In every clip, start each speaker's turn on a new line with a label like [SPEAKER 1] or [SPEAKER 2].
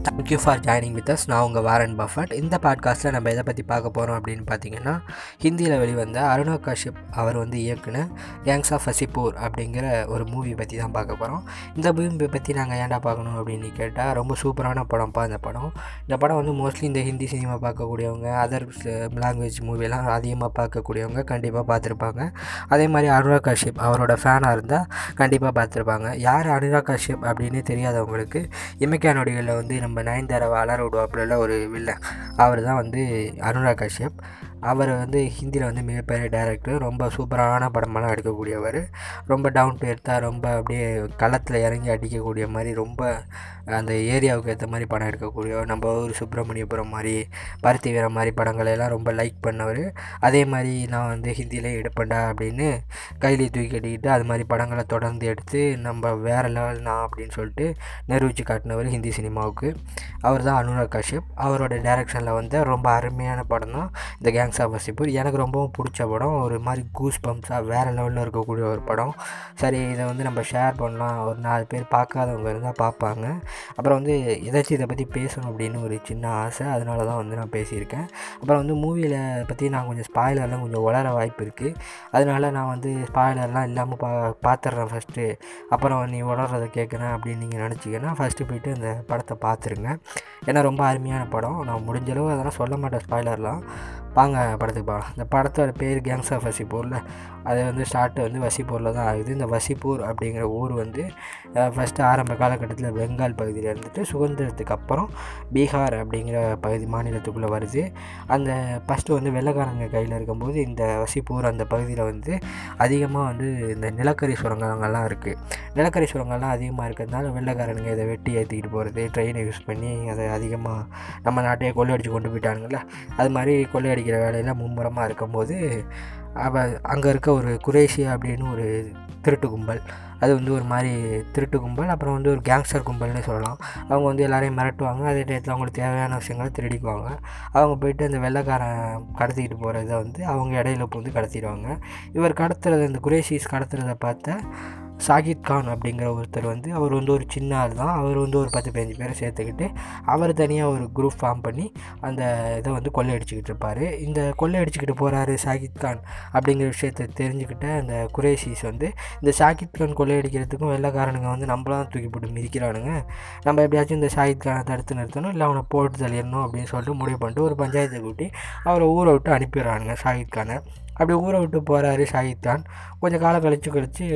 [SPEAKER 1] Thank you for joining with us நான் உங்கள் Warren Buffett. இந்த பாட்காஸ்ட்டில் நம்ம எதை பற்றி பார்க்க போகிறோம் அப்படின்னு பார்த்தீங்கன்னா ஹிந்தியில் வெளிவந்த அருணா காஷ்யப் அவர் வந்து இயக்குன கேங்ஸ் ஆஃப் வசிப்பூர் அப்படிங்கிற ஒரு மூவி பற்றி தான் பார்க்க போகிறோம் இந்த மூவி பற்றி நாங்கள் ஏன்டா பார்க்கணும் அப்படின்னு கேட்டால் ரொம்ப சூப்பரான படம்ப்பா இந்த படம். இந்த படம் வந்து மோஸ்ட்லி இந்த ஹிந்தி சினிமா பார்க்கக்கூடியவங்க அதர் லாங்குவேஜ் மூவிலாம் அதிகமாக பார்க்கக்கூடியவங்க கண்டிப்பாக பார்த்துருப்பாங்க. அதே மாதிரி அனுராக் காஷ்யப் அவரோட ஃபேனாக இருந்தால் கண்டிப்பாக பார்த்துருப்பாங்க. யார் அனுராக் காஷ்யப் அப்படின்னு தெரியாதவங்களுக்கு இமைக்கா நொடிகளில் வந்து நம்ம நயன்தாராவை அலற விடுவாப்புல ஒரு வில்லன். அவர் தான் வந்து அனுராக் கஷ்யப் அவர் வந்து ஹிந்தியில் வந்து மிகப்பெரிய டேரக்டர் ரொம்ப சூப்பரான படமெல்லாம் எடுக்கக்கூடியவர். ரொம்ப டவுன் டு எடுத்தால் ரொம்ப அப்படியே களத்தில் இறங்கி அடிக்கக்கூடிய மாதிரி ரொம்ப அந்த ஏரியாவுக்கு ஏற்ற மாதிரி படம் எடுக்கக்கூடியவர். நம்ம ஊர் சுப்பிரமணியபுரம் மாதிரி பருத்தி வீரம் மாதிரி படங்களை எல்லாம் ரொம்ப லைக் பண்ணவர். அதே மாதிரி நான் வந்து ஹிந்தியில் எடுப்பேன்டா அப்படின்னு கையிலே தூக்கி கட்டிக்கிட்டு அது மாதிரி படங்களை தொடர்ந்து எடுத்து நம்ம வேறு லெவல் நான் அப்படின்னு சொல்லிட்டு நிரூபித்து காட்டினவர் ஹிந்தி சினிமாவுக்கு. அவர் தான் அனுராக் காஷ்யப். அவரோட டேரெக்ஷனில் வந்து ரொம்ப அருமையான படம் தான் இந்த கேங் கேங்ஸ் ஆஃப் வசிப்பூர் எனக்கு ரொம்பவும் பிடிச்ச படம் ஒரு மாதிரி கூஸ் பம்ப்ஸாக வேறு லெவலில் இருக்கக்கூடிய ஒரு படம். சரி இதை வந்து நம்ம ஷேர் பண்ணலாம். ஒரு நாலு பேர் பார்க்காதவங்க இருந்தால் பார்ப்பாங்க. அப்புறம் வந்து ஏதாச்சும் இதை பற்றி பேசணும் அப்படின்னு ஒரு சின்ன ஆசை. அதனால தான் வந்து நான் பேசியிருக்கேன். அப்புறம் வந்து மூவியில் பற்றி நான் கொஞ்சம் ஸ்பாய்லர்லாம் கொஞ்சம் வளர வாய்ப்பு இருக்குது அதனால நான் வந்து ஸ்பாய்லர்லாம் இல்லாமல் பா பார்த்துட்றேன் ஃபஸ்ட்டு அப்புறம் நீ உடறதை கேட்குறேன் அப்படின்னு நீங்கள் நினச்சிங்கன்னா ஃபஸ்ட்டு போய்ட்டு அந்த படத்தை பார்த்துருங்க ஏன்னா ரொம்ப அருமையான படம். நான் முடிஞ்சளவு அதெல்லாம் சொல்ல மாட்டேன் ஸ்பாய்லர்லாம் வாங்க படத்துக்கு போகலாம். இந்த படத்தோட பேர் கேங்ஸ் ஆஃப் வசிப்பூரில் அது வந்து ஸ்டார்ட்டு வந்து வசிப்பூரில் தான் ஆகுது. இந்த வசிப்பூர் அப்படிங்கிற ஊர் வந்து ஃபஸ்ட்டு ஆரம்ப காலகட்டத்தில் பெங்கால் பகுதியில் இருந்துட்டு சுதந்திரத்துக்கு அப்புறம் பீகார் அப்படிங்கிற பகுதி மாநிலத்துக்குள்ளே வருது. அந்த ஃபஸ்ட்டு வந்து வெள்ளக்காரங்க கையில் இருக்கும்போது இந்த வசிப்பூர் அந்த பகுதியில் வந்து அதிகமாக வந்து இந்த நிலக்கரி சுரங்கங்கள்லாம் இருக்குது நிலக்கரி சுரங்கம்லாம் அதிகமாக இருக்கிறதுனால வெள்ளக்காரனுங்க இதை வெட்டி ஏற்றிக்கிட்டு போகிறது ட்ரெயினை யூஸ் பண்ணி அதை அதிகமாக நம்ம நாட்டையே கொள்ளையடிச்சு கொண்டு போயிட்டானுங்கள அது மாதிரி அடிக்கிற வேலையெல்லாம் மும்முரமாக இருக்கும்போது அவள் அங்கே இருக்க ஒரு குரேஷியா அப்படின்னு ஒரு திருட்டு கும்பல் அது வந்து ஒரு மாதிரி திருட்டு கும்பல் அப்புறம் வந்து ஒரு கேங்ஸ்டர் கும்பல்னே சொல்லலாம். அவங்க வந்து எல்லாரையும் மிரட்டுவாங்க அதே டயத்தில் அவங்களுக்கு தேவையான விஷயங்களை திருடிக்குவாங்க. அவங்க போயிட்டு அந்த வெள்ளைக்காரன் கடத்திக்கிட்டு போகிறத வந்து அவங்க இடையில வந்து கடத்திடுவாங்க. இவர் கடத்துறது இந்த குரேஷிஸ் கடத்துறதை பார்த்தா சாகித் கான் அப்படிங்கிற ஒருத்தர் வந்து அவர் வந்து ஒரு சின்ன ஆள் தான். அவர் வந்து ஒரு பத்து பதினஞ்சு பேரை சேர்த்துக்கிட்டு அவர் தனியாக ஒரு குரூப் ஃபார்ம் பண்ணி அந்த இதை வந்து கொள்ளையடிச்சிக்கிட்டு இருப்பார். இந்த கொள்ளையடிச்சிக்கிட்டு போகிறாரு சாகித் கான் அப்படிங்கிற விஷயத்தை தெரிஞ்சுக்கிட்ட அந்த குரேஷிஸ் வந்து இந்த சாகித் கான் கொள்ளையடிக்கிறதுக்கும் வெள்ளைக்காரனுங்க வந்து நம்மளாம் தூக்கி போட்டு மிதிக்கிறானுங்க. நம்ம எப்படியாச்சும் இந்த சாகித் கானை தடுத்து நிறுத்தணும் இல்லை அவனை போட்டு தள்ளிடணும் அப்படின்னு சொல்லிட்டு முடிவு பண்ணிட்டு ஒரு பஞ்சாயத்தை கூட்டி அவரை ஊரை விட்டு அனுப்பிடுறானுங்க சாகித் கானை. அப்படி ஊரை விட்டு போகிறாரு ஷாஹித் கான். கொஞ்சம் காலம் கழித்து கழித்து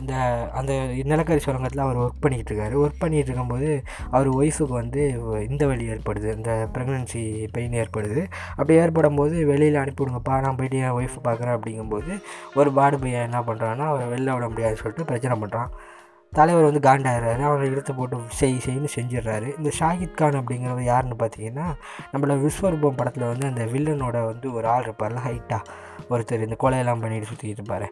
[SPEAKER 1] இந்த அந்த நிலக்கரி சுரங்கத்தில் அவர் ஒர்க் பண்ணிகிட்டு இருக்காரு ஒர்க் பண்ணிகிட்டு இருக்கும்போது அவர் ஒய்ஃபுக்கு வந்து இந்த வழி ஏற்படுது. இந்த ப்ரெக்னென்சி பெயின் ஏற்படுது. அப்படி ஏற்படும் போது வெளியில் அனுப்பிவிடுங்கப்பா நான் போயிட்டு என் ஒய்ஃப் பார்க்குறேன் அப்படிங்கும்போது ஒரு பாடு பையன் என்ன பண்ணுறான்னா அவர் வெளில விட முடியாதுன்னு சொல்லிட்டு பிரச்சனை பண்ணுறான் தலைவர் வந்து காண்டாகிறாரு அவரை இழுத்து போட்டு செய் செய்ன்னு செஞ்சிடுறாரு. இந்த ஷாகித் கான் அப்படிங்கிறவர் யாருன்னு பார்த்தீங்கன்னா நம்மளோட விஸ்வரூபம் படத்தில் வந்து அந்த வில்லனோட வந்து ஒரு ஆள் இருப்பார்ல ஹைட்டாக ஒருத்தர் இந்த கொலையெல்லாம் பண்ணிட்டு சுற்றிக்கிட்டு இருப்பார்.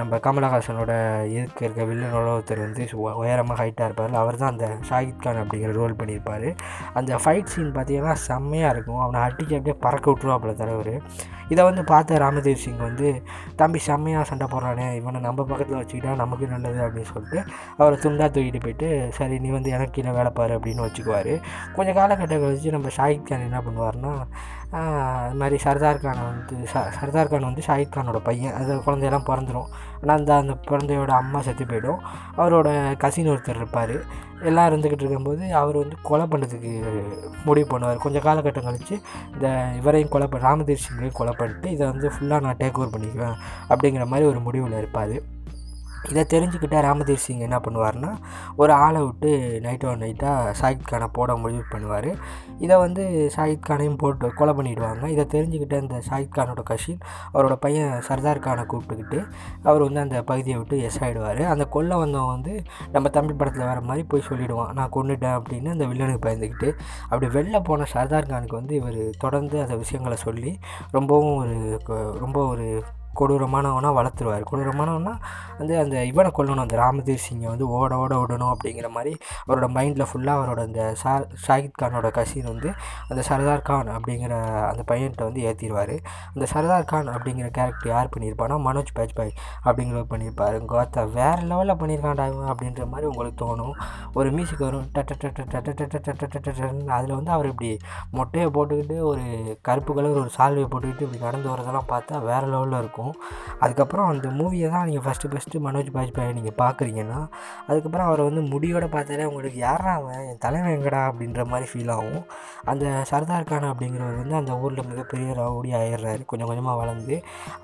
[SPEAKER 1] நம்ம கமலஹாசனோட இருக்க இருக்க வில்லனோட ஒருத்தர் வந்து உயரமாக ஹைட்டாக இருப்பார் அவர் தான் அந்த ஷாகித் கான் அப்படிங்கிற ரோல் பண்ணியிருப்பார் அந்த ஃபைட் சீன் பார்த்தீங்கன்னா செம்மையாக இருக்கும். அவனை அடிக்க அப்படியே பறக்க விட்ருவாப்புல தலைவர். இதை வந்து பார்த்த ராமதேவ் சிங் வந்து தம்பி செம்மையாக சண்டை போடுறானே. இவனை நம்ம பக்கத்தில் வச்சுக்கிட்டா நமக்கு நல்லது அப்படின்னு சொல்லிட்டு அவரை துண்டாக தூக்கிட்டு போயிட்டு சரி நீ வந்து எனக்கு கீழே வேலை பாரு அப்படின்னு வச்சுக்குவார். கொஞ்சம் காலகட்டம் கழிச்சு நம்ம ஷாகித் கான் என்ன பண்ணுவார்னா அது மாதிரி சர்தார் கானை வந்து சர்தார் கான் வந்து ஷாகித் கானோட பையன். அது குழந்தையெல்லாம் பிறந்துடும் ஆனால் அந்த அந்த குழந்தையோட அம்மா செத்து போயிடும். அவரோட கசின் ஒருத்தர் இருப்பார். எல்லாம் இருந்துக்கிட்டு இருக்கும்போது அவர் வந்து கொலை பண்ணுறதுக்கு முடிவு பண்ணுவார். கொஞ்சம் காலகட்டம் கழித்து இந்த இவரையும் கொலை பண்ண ராமதீர் சிங்கையும் கொலை பண்ணிட்டு இதை வந்து ஃபுல்லாக நான் டேக் ஓவர் பண்ணிக்குவேன் அப்படிங்கிற மாதிரி ஒரு முடிவில் இருப்பார். இதை தெரிஞ்சுக்கிட்ட ராமதேவ் சிங் என்ன பண்ணுவார்னா ஒரு ஆளை விட்டு நைட்டோ நைட்டாக ஷாஹித் கானை போட முடிவு பண்ணுவார். இதை வந்து ஷாஹித் கானையும் போட்டு கொலை பண்ணிவிடுவாங்க இதை தெரிஞ்சுக்கிட்ட இந்த ஷாஹித் கானோட கஷின் அவரோட பையன் சர்தார் கானை கூப்பிட்டுக்கிட்டு அவர் வந்து அந்த பகுதியை விட்டு எஸ் ஆகிடுவார் அந்த கொல்ல வந்தவன் வந்து நம்ம தமிழ் படத்தில் வர மாதிரி போய் சொல்லிவிடுவான் நான் கொண்டுட்டேன் அப்படின்னு அந்த வில்லனுக்கு பயந்துக்கிட்டு அப்படி வெளில போன சர்தார் கானுக்கு வந்து இவர் தொடர்ந்து அந்த விஷயங்களை சொல்லி ரொம்பவும் ஒரு ரொம்ப ஒரு கொடூரமானவனாக வளர்த்துருவார் கொடூரமானவனா வந்து அந்த இவனை கொல்லணும் அந்த ராமதீர் சிங்கை வந்து ஓட ஓட விடணும் அப்படிங்கிற மாதிரி அவரோட மைண்டில் ஃபுல்லாக அவரோட அந்த சா ஷாகித் கானோட கசின் வந்து அந்த சர்தார் கான் அப்படிங்கிற அந்த பையன்கிட்ட வந்து ஏற்றிடுவார் அந்த சர்தார் கான் அப்படிங்கிற கேரக்டர் யார் பண்ணியிருப்பானா மனோஜ் பாஜ்பாய் அப்படிங்கிறவர் பண்ணியிருப்பார் கோத்தா வேறு லெவலில் பண்ணியிருக்கான்டா இவன் அப்படின்ற மாதிரி உங்களுக்கு தோணும் ஒரு மியூசிக் வரும் டட்ட டட்ட டட்ட டட்ட டட்ட டட்டன்னு அதில் வந்து அவர் இப்படி மொட்டையை போட்டுக்கிட்டு ஒரு கருப்பு கலர் ஒரு சால்வையை போட்டுக்கிட்டு இப்படி நடந்து வரதெல்லாம் பார்த்தா வேறு லெவலில் இருக்கும் அதுக்கப்புறம் அந்த மூவியை தான் நீங்கள் ஃபஸ்ட்டு ஃபஸ்ட்டு மனோஜ் பாஜ்பாயை நீங்கள் பார்க்குறீங்கன்னா அதுக்கப்புறம் அவரை வந்து முடியோட பார்த்தாலே உங்களுக்கு யாரா அவன்? என் தலைவன் எங்கடா? அப்படின்ற மாதிரி ஃபீல் ஆகும். அந்த சர்தார் கான் அப்படிங்கிறவர் வந்து அந்த ஊரில் மிகப்பெரிய ரவுடி ஆயிடுறாரு. கொஞ்சம் கொஞ்சமாக வளர்ந்து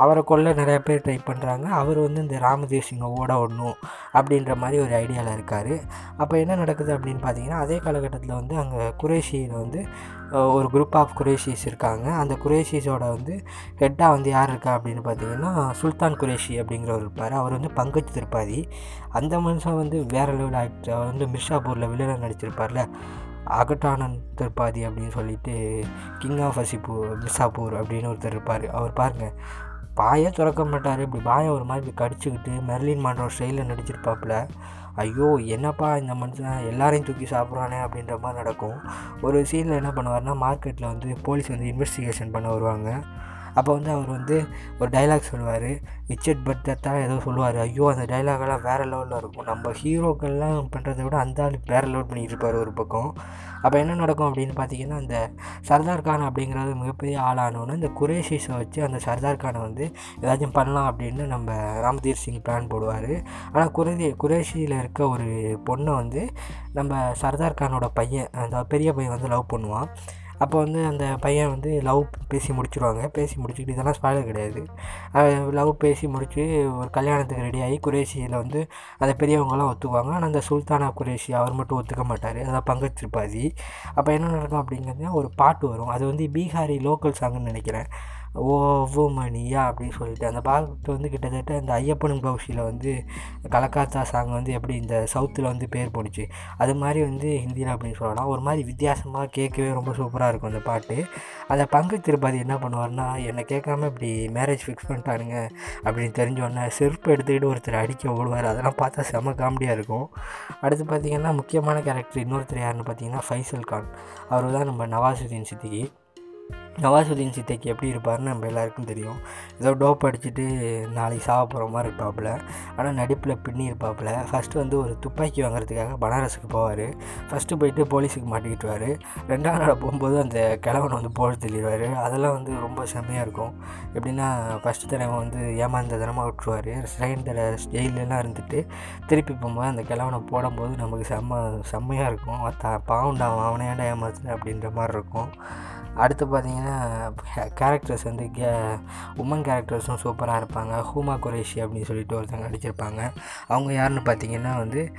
[SPEAKER 1] அவரை கொள்ள நிறைய பேர் ட்ரை பண்ணுறாங்க அவர் வந்து இந்த ராமதேவ் சிங்கை ஓட ஓடணும் அப்படின்ற மாதிரி ஒரு ஐடியாவில் இருக்கார். அப்போ என்ன நடக்குது அப்படின்னு பார்த்தீங்கன்னா அதே காலகட்டத்தில் வந்து அங்கே குரேஷியில் வந்து ஒரு குரூப் ஆஃப் குரேஷிஸ் இருக்காங்க. அந்த குரேஷிஸோட வந்து ஹெட்டாக வந்து யார் இருக்கா அப்படின்னு பார்த்தீங்கன்னா சுல்தான் குரேஷி அப்படிங்கிறவர் இருப்பார். அவர் வந்து பங்கஜ் திருப்பாதி அந்த மனுஷன் வந்து வேறு லெவல் ஆக்டர் அவர் வந்து மிர்ஷாபூரில் வில்லனாக நடிச்சிருப்பார்ல அகட்டானந்த் திருப்பாதி அப்படின்னு சொல்லிட்டு கிங் ஆஃப் அசிப்பூர் மிர்சாப்பூர் அப்படின்னு ஒருத்தர் இருப்பார். அவர் பாருங்கள் பாயே திறக்க மாட்டார். இப்படி பாயை ஒரு மாதிரி இப்படி கடிச்சுக்கிட்டு மெர்லின் மாண்ட்ரோ ஸ்டைலில் நடிச்சிருப்பாப்புல. ஐயோ என்னப்பா இந்த மனுஷன்? எல்லாரையும் தூக்கி சாப்பிட்றானே அப்படின்ற மாதிரி நடக்கும். ஒரு சீனில் என்ன பண்ணுவார்னா மார்க்கெட்டில் வந்து போலீஸ் வந்து இன்வெஸ்டிகேஷன் பண்ண வருவாங்க. அப்போ வந்து அவர் வந்து ஒரு டைலாக் சொல்லுவார். இச்சட் பட் தான் ஏதோ சொல்லுவார். ஐயோ அந்த டைலாகெல்லாம் வேறு லெவலில் இருக்கும். நம்ம ஹீரோக்கள்லாம் பண்ணுறதை விட அந்த ஆள் வேறு லெவல் பண்ணிகிட்டு இருப்பார் ஒரு பக்கம். அப்போ என்ன நடக்கும் அப்படின்னு பார்த்தீங்கன்னா அந்த சர்தார் கான் அப்படிங்கிறது மிகப்பெரிய ஆளானோன்னு இந்த குரேஷிஸை வச்சு அந்த சர்தார் கானை வந்து ஏதாச்சும் பண்ணலாம் அப்படின்னு நம்ம ராம்தீர் சிங் பிளான் போடுவார். ஆனால் குரேதி குரேஷியில் இருக்க ஒரு பொண்ணை வந்து நம்ம சர்தார் கானோட பையன் அந்த பெரிய பையன் வந்து லவ் பண்ணுவான். அப்போ வந்து அந்த பையன் வந்து லவ் பேசி முடிச்சிடுவாங்க பேசி முடிச்சுக்கிட்டு இதெல்லாம் ஸ்பாயிலர் கிடையாது. லவ் பேசி முடித்து ஒரு கல்யாணத்துக்கு ரெடி ஆகி குரேஷியில் வந்து அந்த பெரியவங்களாம் ஒத்துக்குவாங்க. ஆனால் அந்த சுல்தானா குரேஷி அவர் மட்டும் ஒத்துக்க மாட்டார். அதான் பங்கஜ் திரிபாதி அப்போ என்ன நடக்கும் அப்படிங்கிறது ஒரு பாட்டு வரும். அது வந்து பீகாரி லோக்கல் சாங்குன்னு நினைக்கிறேன். ஓ மணியா அப்படின்னு சொல்லிட்டு. அந்த பாட்டு வந்து கிட்டத்தட்ட இந்த ஐயப்பனும் பௌஷியில் வந்து கலக்காத்தா சாங் வந்து எப்படி இந்த சவுத்தில் வந்து பேர் போணுச்சு அது மாதிரி வந்து ஹிந்தியில் அப்படின்னு சொல்லலாம். ஒரு மாதிரி வித்தியாசமாக கேட்கவே ரொம்ப சூப்பராக இருக்கும் அந்த பாட்டு. அதை பங்கு திருப்பதி என்ன பண்ணுவார்னா என்னை கேட்காம இப்படி மேரேஜ் ஃபிக்ஸ் பண்ணிட்டானுங்க அப்படின்னு தெரிஞ்சோடனே செருப்பு எடுத்துக்கிட்டு ஒருத்தர் அடிக்க ஓடுவார். அதெல்லாம் பார்த்தா செம காமெடியாக இருக்கும். அடுத்து பார்த்திங்கன்னா முக்கியமான கேரக்டர் இன்னொருத்தர் யாருன்னு பார்த்தீங்கன்னா ஃபைசல் கான். அவர் தான் நம்ம நவாசுதீன் சித்திகி நவாசுதீன் சித்திக்கு எப்படி இருப்பார்னு நம்ம எல்லாருக்கும் தெரியும். ஏதோ டோப் அடிச்சுட்டு நாளைக்கு சாக போகிற மாதிரி இருப்பாப்புல. ஆனால் நடிப்பில் பின்னி இருப்பாப்புல. ஃபஸ்ட்டு வந்து ஒரு துப்பாக்கி வாங்குறதுக்காக பனாரஸுக்கு போவார். ஃபஸ்ட்டு போயிட்டு போலீஸுக்கு மாட்டிக்கிட்டுவார் ரெண்டாவது நாள் போகும்போது அந்த கிழவன் வந்து போட தெளிவார் அதெல்லாம் வந்து ரொம்ப செம்மையாக இருக்கும். எப்படின்னா ஃபஸ்ட்டு தடவை வந்து ஏமாந்த தினமாக விட்டுருவார். செகண்ட் தடவை ஜெயிலெலாம் இருந்துட்டு திருப்பி போகும்போது அந்த கிழவனை போடும்போது நமக்கு செம்ம செம்மையாக இருக்கும். த பாவுண்டா அவனை ஏன்டா அப்படின்ற மாதிரி இருக்கும். அடுத்து பார்த்திங்கன்னா கேரக்டர்ஸ் வந்து கே உமன் கேரக்டர்ஸும் சூப்பராக இருப்பாங்க. ஹூமா குரேஷி அப்படின்னு சொல்லிட்டு ஒருத்தவங்க நடிச்சிருப்பாங்க. அவங்க யாருன்னு பார்த்தீங்கன்னா வந்து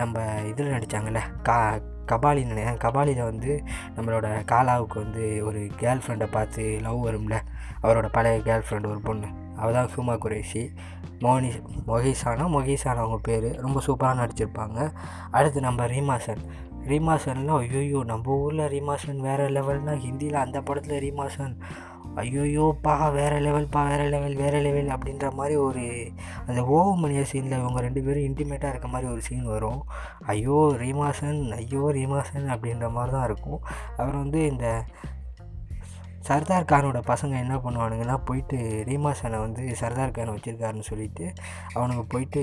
[SPEAKER 1] நம்ம இதில் நடித்தாங்கல்ல கா கபாலி நினைக்கிறேன். கபாலியில் வந்து நம்மளோட காலாவுக்கு வந்து ஒரு கேர்ள் ஃப்ரெண்டை பார்த்து லவ் வரும்ல அவரோட பழைய கேர்ள் ஃப்ரெண்ட் ஒரு பொண்ணு. அவள் தான் ஹூமா குரேஷி மோனி மொஹிசானா மொஹிசானா அவங்க பேர் ரொம்ப சூப்பராக நடிச்சிருப்பாங்க. அடுத்து நம்ம ரீமாசன் ரீமாசன்லாம் ஐயோயோ நம்ம ஊரில் ரீமாசன் வேறு லெவல்னால் ஹிந்தியில் அந்த படத்தில் ரீமாசன். ஐயோயோப்பா வேறு லெவல்ப்பா வேறு லெவல் வேறு லெவல் அப்படின்ற மாதிரி ஒரு அந்த ஓவமணிய சீனில் இவங்க ரெண்டு பேரும் இன்டிமேட்டாக இருக்க மாதிரி ஒரு சீன் வரும். ஐயோ ரீமாசன் ஐயோ ரீமாசன் அப்படின்ற மாதிரி தான் இருக்கும். அவர் வந்து இந்த சர்தார் கானோட பசங்க என்ன பண்ணுவானுங்கன்னா போயிட்டு ரீமாசனை வந்து சர்தார் கான் வச்சுருக்காருன்னு சொல்லிட்டு அவனுக்கு போயிட்டு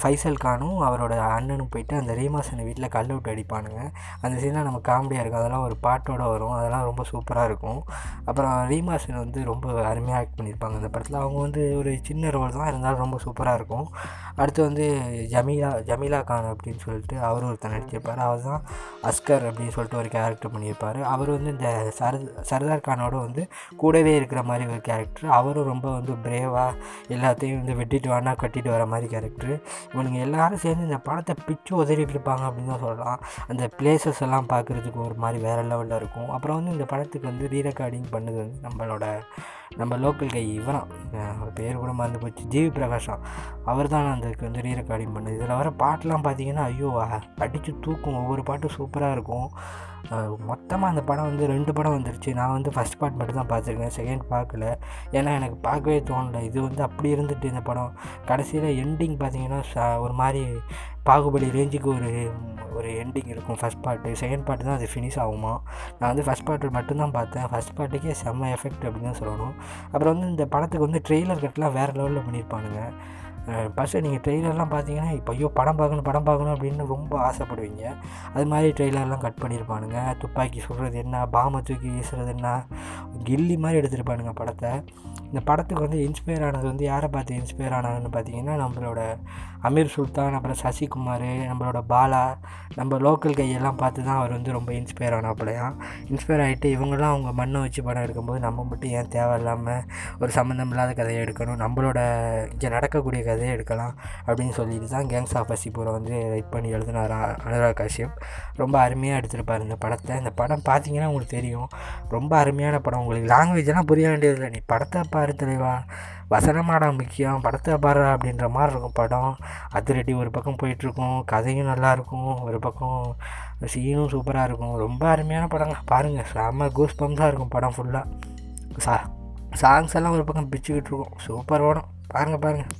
[SPEAKER 1] ஃபைசல் கானும் அவரோட அண்ணனும் போயிட்டு அந்த ரீமாசனை வீட்டில் கல் விட்டு அடிப்பானுங்க. அந்த சீன்லாம் நம்ம காமெடியாக இருக்கும். அதெல்லாம் ஒரு பாட்டோட வரும். அதெல்லாம் ரொம்ப சூப்பராக இருக்கும். அப்புறம் ரீமாசன் வந்து ரொம்ப அருமையாக ஆக்ட் பண்ணியிருப்பாங்க அந்த படத்தில். அவங்க வந்து ஒரு சின்ன ரோல் தான். இருந்தாலும் ரொம்ப சூப்பராக இருக்கும். அடுத்து வந்து ஜமீலா ஜமீலா கான் அப்படின்னு சொல்லிட்டு அவர் ஒருத்தர் நடிச்சிருப்பார். அவர் தான் அஸ்கர் அப்படின்னு சொல்லிட்டு ஒரு கேரக்டர் பண்ணியிருப்பார் அவர் வந்து இந்த சரத் சர்தார் கானோட வந்து கூடவே இருக்கிற மாதிரி ஒரு கேரக்டர் அவரும் ரொம்ப வந்து பிரேவாக எல்லாத்தையும் வந்து வெட்டிட்டு வேணா கட்டிட்டு வர மாதிரி கேரக்டர் இவனுங்க எல்லாரும் சேர்ந்து இந்த படத்தை பிச்சு உதறிட்டு இருப்பாங்க அப்படின்னு தான் சொல்லலாம். அந்த பிளேசஸ் எல்லாம் பார்க்குறதுக்கு ஒரு மாதிரி வேறு லெவலில் இருக்கும். அப்புறம் வந்து இந்த படத்துக்கு வந்து ரீ ரெக்கார்டிங் பண்ணது வந்து நம்மளோட நம்ம லோக்கல் கை இவரான் அவர் பேர் கூட மறந்து போச்சு. ஜிவி பிரகாஷம் அவர் தான் அதுக்கு வந்து ரீ ரெக்கார்டிங் பண்ணது. இதில் வர பாட்டெலாம் பார்த்தீங்கன்னா ஐயோ அடித்து தூக்கும். ஒவ்வொரு பாட்டும் சூப்பராக இருக்கும். மொத்தமாக அந்த படம் வந்து ரெண்டு படம் வந்துருச்சு. நான் வந்து ஃபஸ்ட் பார்ட் மட்டும் தான் பார்த்துருக்கேன். செகண்ட் பார்க்கல. ஏன்னா எனக்கு பார்க்கவே தோணலை. இது வந்து அப்படி இருந்துட்டு இந்த படம். கடைசியில் எண்டிங் பார்த்தீங்கன்னா ஒரு மாதிரி பாகுபலி ரேஞ்சுக்கு ஒரு ஒரு எண்டிங் இருக்கும் ஃபஸ்ட் பார்ட்டு செகண்ட் பார்ட்டு தான் அது ஃபினிஷ் ஆகுமா? நான் வந்து ஃபஸ்ட் பார்ட்டு மட்டும்தான் பார்த்தேன். ஃபஸ்ட் பார்ட்டுக்கே செம்ம எஃபெக்ட் அப்படின்னு தான் சொல்லணும். அப்புறம் வந்து இந்த படத்துக்கு வந்து ட்ரெய்லர் கட்டெலாம் வேறு லெவலில் பண்ணியிருப்பானுங்க. ஃபஸ்ட்டு நீங்கள் ட்ரெய்லர்லாம் பார்த்தீங்கன்னா இப்போ ஐயோ படம் பார்க்கணும் படம் பார்க்கணும் அப்படின்னு ரொம்ப ஆசைப்படுவீங்க. அது மாதிரி ட்ரெய்லர்லாம் கட் பண்ணியிருப்பானுங்க. துப்பாக்கி சுடுறது என்ன பாமை தூக்கி வீசுறது என்ன கில்லி மாதிரி எடுத்திருப்பானுங்க படத்தை. இந்த படத்துக்கு வந்து இன்ஸ்பயர் ஆனது வந்து யாரை பார்த்து இன்ஸ்பயர் ஆனாங்கன்னு பார்த்தீங்கன்னா நம்மளோட அமீர் சுல்தான் அப்புறம் சசிகுமார் நம்மளோட பாலா நம்ம லோக்கல் கையெல்லாம் பார்த்து தான் அவர் வந்து ரொம்ப இன்ஸ்பயர் ஆனாப்பிலையாம் இன்ஸ்பயர் ஆகிட்டு இவங்கெல்லாம் அவங்க மண்ணை வச்சு படம் எடுக்கும்போது நம்ம மட்டும் ஏன் தேவையில்லாமல் ஒரு சம்மந்தம் இல்லாத கதையை எடுக்கணும் நம்மளோட இங்கே நடக்கக்கூடிய கதையை எடுக்கலாம் அப்படின்னு சொல்லிட்டு தான் கேங்ஸ் ஆஃப் வசிபூரை வந்து ரைட் பண்ணி எழுதினாரா அனுராக் காஷ்யப் ரொம்ப அருமையாக எடுத்திருப்பார் இந்த படத்தை. இந்த படம் பார்த்தீங்கன்னா உங்களுக்கு தெரியும் ரொம்ப அருமையான படம். உங்களுக்கு லாங்குவேஜெல்லாம் புரிய வேண்டியதில்லை. நீ படத்தை பாரு தலைவா வசனமாடா முக்கியம். படத்தை பாரு அப்படின்ற மாதிரி இருக்கும் படம். அதிரடி ஒரு பக்கம் போயிட்டுருக்கும். கதையும் நல்லாயிருக்கும் ஒரு பக்கம் சீனும் சூப்பராக இருக்கும். ரொம்ப அருமையான படங்க. பாருங்கள் செம்ம கூஸ் பம்ஸாக இருக்கும் படம் ஃபுல்லாக சா சாங்ஸ் எல்லாம் ஒரு பக்கம் பிச்சுக்கிட்டு இருக்கும் சூப்பர் படம் பாருங்கள் பாருங்கள்